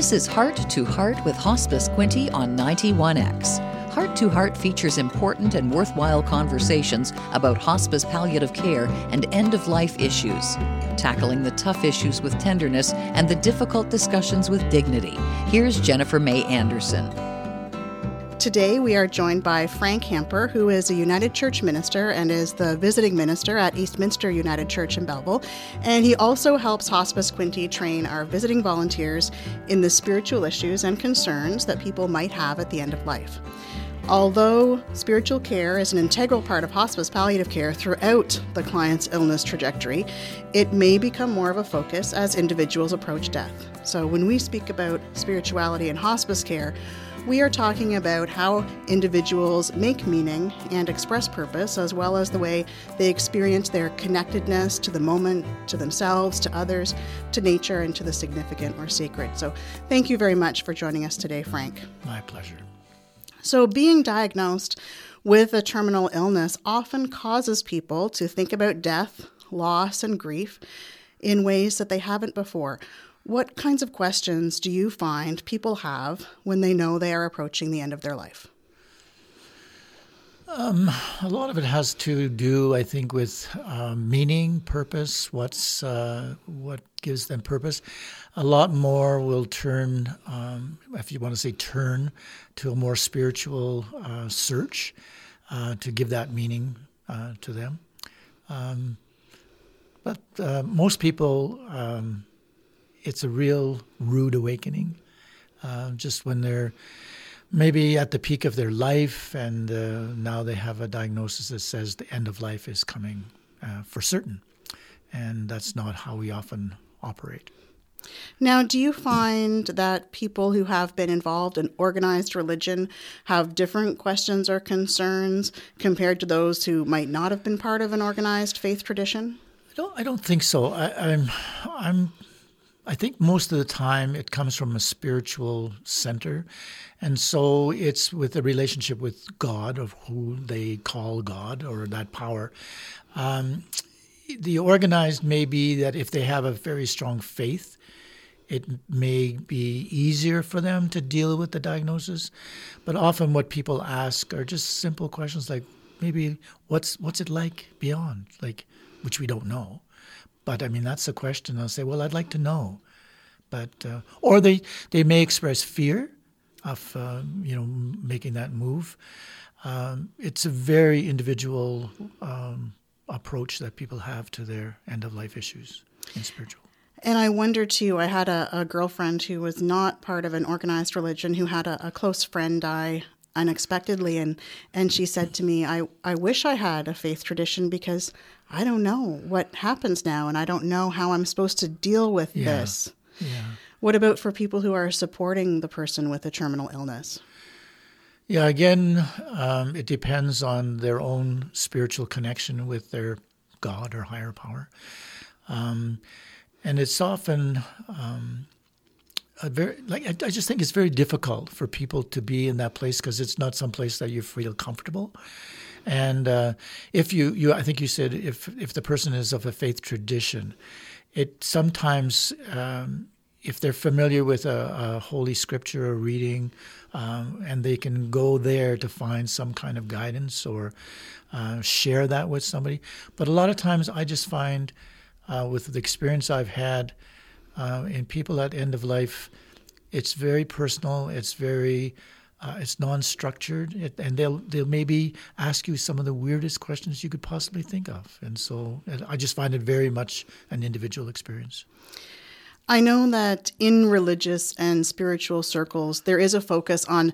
This is Heart to Heart with Hospice Quinte on 91X. Heart to Heart features important and worthwhile conversations about hospice palliative care and end of life issues, tackling the tough issues with tenderness and the difficult discussions with dignity. Here's Jennifer May Anderson. Today, we are joined by Frank Hamper, who is a United Church minister and is the visiting minister at Eastminster United Church in Belleville. And he also helps Hospice Quinte train our visiting volunteers in the spiritual issues and concerns that people might have at the end of life. Although spiritual care is an integral part of hospice palliative care throughout the client's illness trajectory, it may become more of a focus as individuals approach death. So, when we speak about spirituality in hospice care, we are talking about how individuals make meaning and express purpose, as well as the way they experience their connectedness to the moment, to themselves, to others, to nature, and to the significant or sacred. So, thank you very much for joining us today, Frank. My pleasure. So, being diagnosed with a terminal illness often causes people to think about death, loss, and grief in ways that they haven't before. What kinds of questions do you find people have when they know they are approaching the end of their life? Um, a lot of it has to do, I think, with uh, meaning, purpose. What's uh, what gives them purpose. A lot more will turn, um, if you want to say turn, to a more spiritual uh, search uh, to give that meaning uh, to them. Um, but uh, most people um, it's a real rude awakening. Uh, just when they're maybe at the peak of their life, and uh, now they have a diagnosis that says the end of life is coming uh, for certain, and that's not how we often operate. Now, do you find that people who have been involved in organized religion have different questions or concerns compared to those who might not have been part of an organized faith tradition? I don't. I don't think so. I, I'm. I'm I think most of the time it comes from a spiritual center. And so it's with a relationship with God, of who they call God or that power. Um, the organized may be that if they have a very strong faith, it may be easier for them to deal with the diagnosis. But often what people ask are just simple questions like maybe what's what's it like beyond? Like which we don't know. But I mean, that's the question. They'll say, "Well, I'd like to know," but uh, or they they may express fear of uh, you know making that move. Um, it's a very individual um, approach that people have to their end of life issues in spiritual. And I wonder too. I had a, a, girlfriend who was not part of an organized religion who had a, a close friend die unexpectedly and and she said to me I I wish I had a faith tradition because I don't know what happens now and I don't know how I'm supposed to deal with yeah. this. Yeah. What about for people who are supporting the person with a terminal illness? Yeah, again, um, it depends on their own spiritual connection with their God or higher power. Um, and it's often um, very like I, I, just think it's very difficult for people to be in that place because it's not some place that you feel comfortable. And uh, if you, you, I think you said if if the person is of a faith tradition, it sometimes um, if they're familiar with a, a holy scripture or reading, um, and they can go there to find some kind of guidance or uh, share that with somebody. But a lot of times, I just find uh, with the experience I've had uh, in people at end of life, it's very personal. It's very uh, it's non-structured, it, and they'll they'll maybe ask you some of the weirdest questions you could possibly think of, and so I just find it very much an individual experience. I know that in religious and spiritual circles, there is a focus on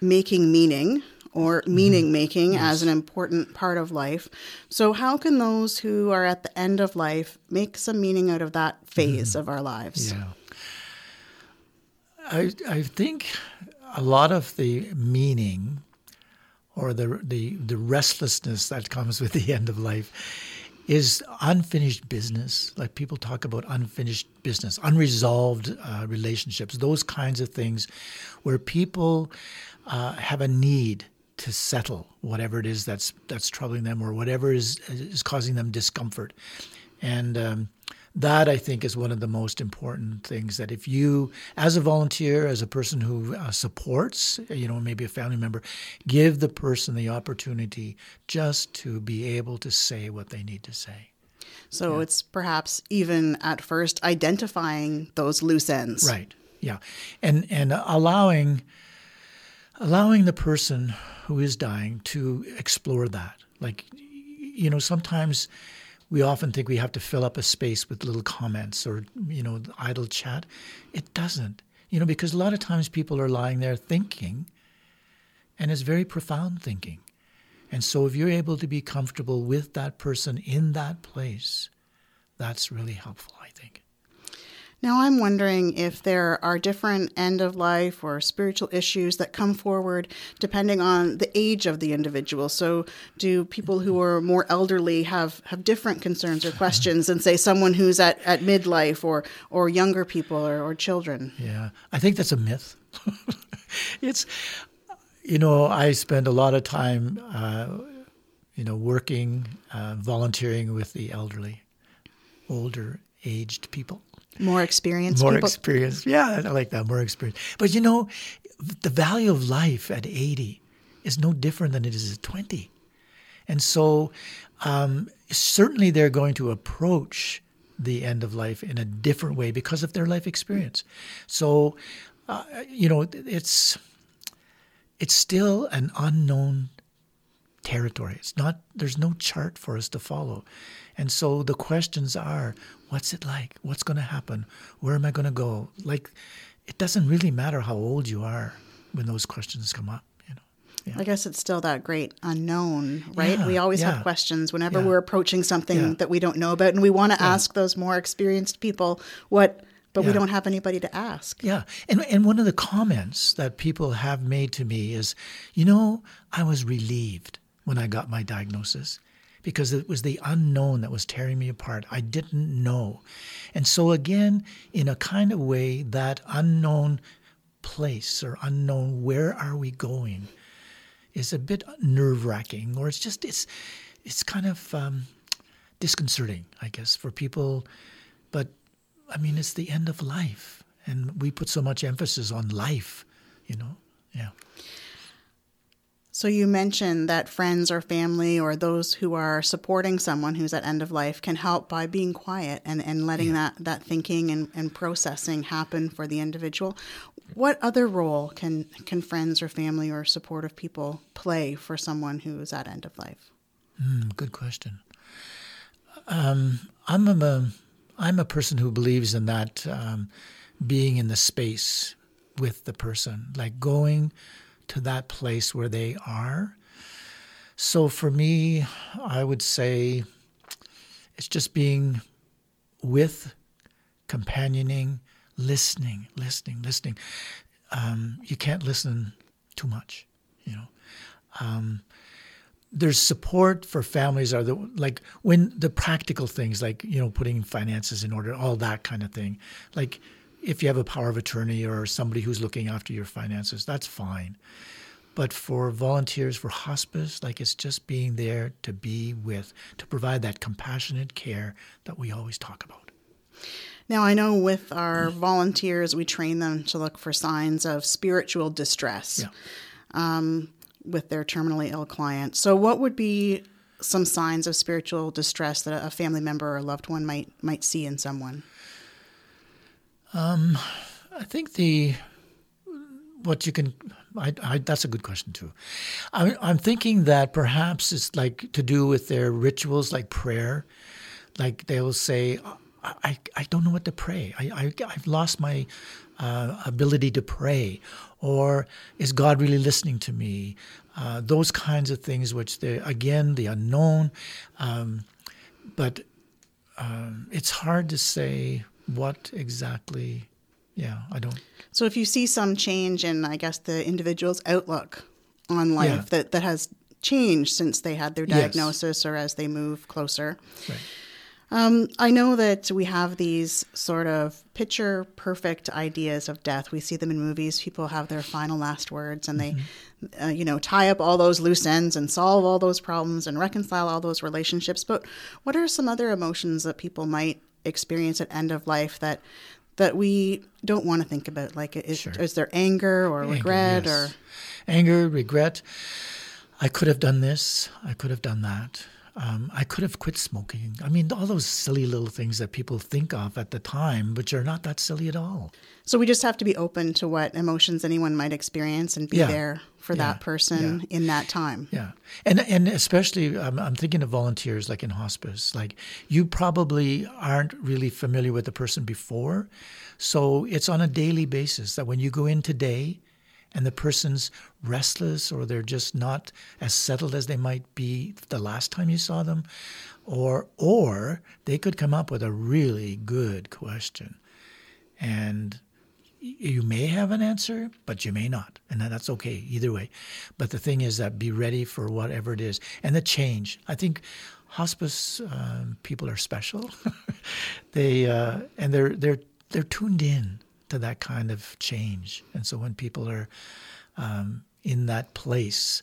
making meaning or mm-hmm. meaning making yes. as an important part of life. So, how can those who are at the end of life make some meaning out of that phase mm-hmm. of our lives? Yeah. I, I think a lot of the meaning or the, the, the restlessness that comes with the end of life is unfinished business. Like people talk about unfinished business, unresolved uh, relationships, those kinds of things where people uh, have a need to settle whatever it is that's that's troubling them or whatever is is causing them discomfort. And um, that I think is one of the most important things that if you, as a volunteer, as a person who uh, supports, you know, maybe a family member, give the person the opportunity just to be able to say what they need to say. So yeah. it's perhaps even at first identifying those loose ends. Right. Yeah. And and allowing allowing the person who is dying to explore that. Like you know, sometimes we often think we have to fill up a space with little comments or you know idle chat. It doesn't you know because a lot of times people are lying there thinking and it's very profound thinking. And so if you're able to be comfortable with that person in that place that's really helpful i think now, I'm wondering if there are different end of life or spiritual issues that come forward depending on the age of the individual. So, do people who are more elderly have, have different concerns or questions than, say, someone who's at, at midlife or, or younger people or, or children? Yeah, I think that's a myth. it's, you know, I spend a lot of time, uh, you know, working, uh, volunteering with the elderly, older aged people more experienced more people. experience. Yeah i like that more experience. But you know the value of life at 80 is no different than it is at 20 and so um, certainly they're going to approach the end of life in a different way because of their life experience. So uh, you know it's it's still an unknown territory. It's not there's no chart for us to follow and so the questions are what's it like? What's going to happen? Where am I going to go? Like, it doesn't really matter how old you are when those questions come up. You know. Yeah. I guess it's still that great unknown, right? Yeah, we always yeah. have questions whenever we're approaching something that we don't know about, and we want to ask those more experienced people what but yeah. we don't have anybody to ask. Yeah. And, and one of the comments that people have made to me is, you know, I was relieved when I got my diagnosis because it was the unknown that was tearing me apart. I didn't know. And so, again, in a kind of way, that unknown place or unknown where are we going is a bit nerve wracking, or it's just, it's, it's kind of um, disconcerting, I guess, for people. But I mean, it's the end of life. And we put so much emphasis on life, you know? Yeah. So you mentioned that friends or family or those who are supporting someone who's at end of life can help by being quiet and, and letting yeah. that, that thinking and, and processing happen for the individual. What other role can can friends or family or supportive people play for someone who is at end of life? Mm, good question. Um, I'm a I'm a person who believes in that um, being in the space with the person, like going to that place where they are. So for me, I would say it's just being with, companioning, listening, listening, listening. Um, you can't listen too much, you know. Um, there's support for families are the like when the practical things like you know putting finances in order all that kind of thing like if you have a power of attorney or somebody who's looking after your finances, that's fine. But for volunteers for hospice, like it's just being there to be with, to provide that compassionate care that we always talk about. Now, I know with our volunteers, we train them to look for signs of spiritual distress yeah. um, with their terminally ill client. So, what would be some signs of spiritual distress that a family member or loved one might might see in someone? Um, I think the what you can. I, I, that's a good question too. I, I'm thinking that perhaps it's like to do with their rituals, like prayer. Like they will say, I, I don't know what to pray. I, I, have lost my uh, ability to pray. Or is God really listening to me? Uh, those kinds of things, which, they, again, the unknown. Um, but um, it's hard to say what exactly yeah i don't so if you see some change in i guess the individual's outlook on life yeah. that that has changed since they had their diagnosis yes. or as they move closer right. Um, I know that we have these sort of picture perfect ideas of death. We see them in movies. People have their final last words and they, mm-hmm. uh, you know, tie up all those loose ends and solve all those problems and reconcile all those relationships. But what are some other emotions that people might experience at end of life that that we don't want to think about? Like, is, Sure. is there anger or Anger, regret yes. or? anger, regret. I could have done this. I could have done that. Um, I could have quit smoking. I mean, all those silly little things that people think of at the time, which are not that silly at all. So we just have to be open to what emotions anyone might experience and be Yeah. there for Yeah. that person in that time. Yeah, and and especially um, I'm thinking of volunteers like in hospice. Like you probably aren't really familiar with the person before, so it's on a daily basis that when you go in today, and the person's restless or they're just not as settled as they might be the last time you saw them, or or they could come up with a really good question, and you may have an answer, but you may not, and that's okay either way. But the thing is that be ready for whatever it is, and the change. I think hospice um, people are special. they uh, and they're they're they're tuned in to that kind of change, and so when people are um, in that place,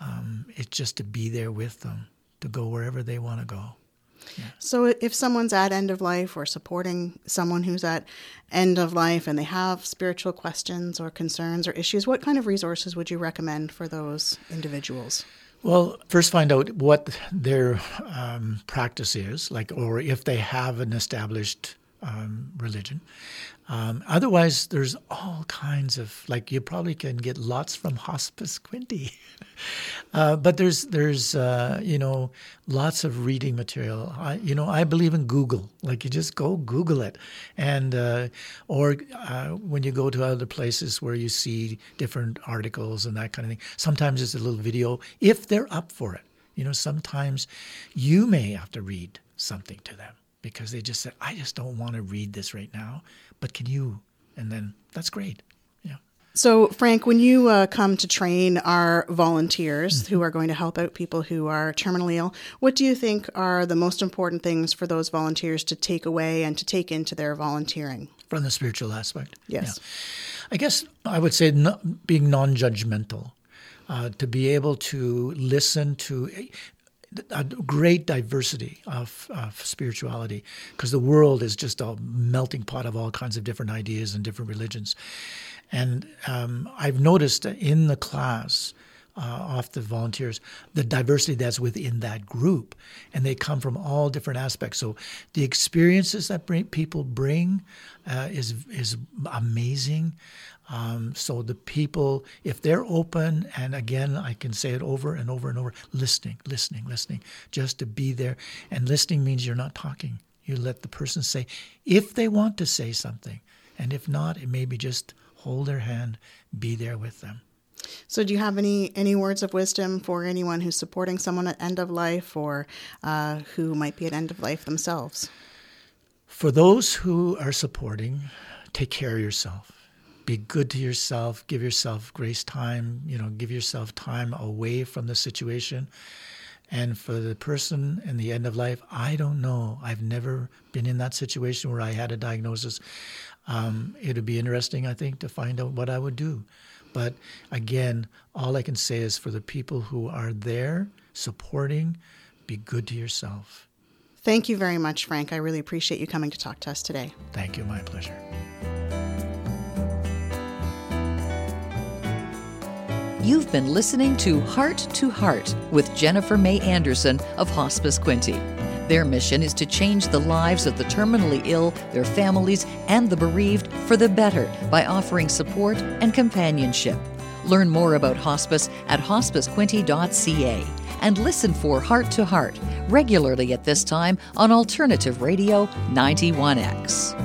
um, it's just to be there with them, to go wherever they want to go. So if someone's at end of life or supporting someone who's at end of life and they have spiritual questions or concerns or issues, what kind of resources would you recommend for those individuals? Well, first find out what their um, practice is, like, or if they have an established um, religion. Um, otherwise, there's all kinds of like you probably can get lots from Hospice Quinte, uh, but there's there's uh, you know lots of reading material. I, you know I believe in Google. Like you just go Google it, and uh, or uh, when you go to other places where you see different articles and that kind of thing. Sometimes it's a little video if they're up for it. You know sometimes you may have to read something to them because they just said, I just don't want to read this right now, but can you? And then that's great. Yeah. So, Frank, when you uh, come to train our volunteers who are going to help out people who are terminally ill, what do you think are the most important things for those volunteers to take away and to take into their volunteering? From the spiritual aspect. Yes. Yeah. I guess I would say no, being non judgmental, uh, to be able to listen to a great diversity of, of spirituality because the world is just a melting pot of all kinds of different ideas and different religions. And um, I've noticed in the class, uh, off the volunteers, the diversity that's within that group, and they come from all different aspects. So the experiences that bring, people bring uh, is is amazing. Um, so the people, if they're open, and again, I can say it over and over and over, listening, listening, listening, just to be there. And listening means you're not talking. You let the person say if they want to say something, and if not, it may be just hold their hand, be there with them. So, do you have any any words of wisdom for anyone who's supporting someone at end of life or uh, who might be at end of life themselves? For those who are supporting, take care of yourself. Be good to yourself. Give yourself grace time. You know, give yourself time away from the situation. And for the person in the end of life, I don't know. I've never been in that situation where I had a diagnosis. Um, it would be interesting, I think, to find out what I would do. But again, all I can say is for the people who are there supporting, be good to yourself. Thank you very much, Frank. I really appreciate you coming to talk to us today. Thank you. My pleasure. You've been listening to Heart to Heart with Jennifer May Anderson of Hospice Quinte. Their mission is to change the lives of the terminally ill, their families, and the bereaved for the better by offering support and companionship. Learn more about hospice at hospicequinte.ca and listen for Heart to Heart regularly at this time on Alternative Radio 91X.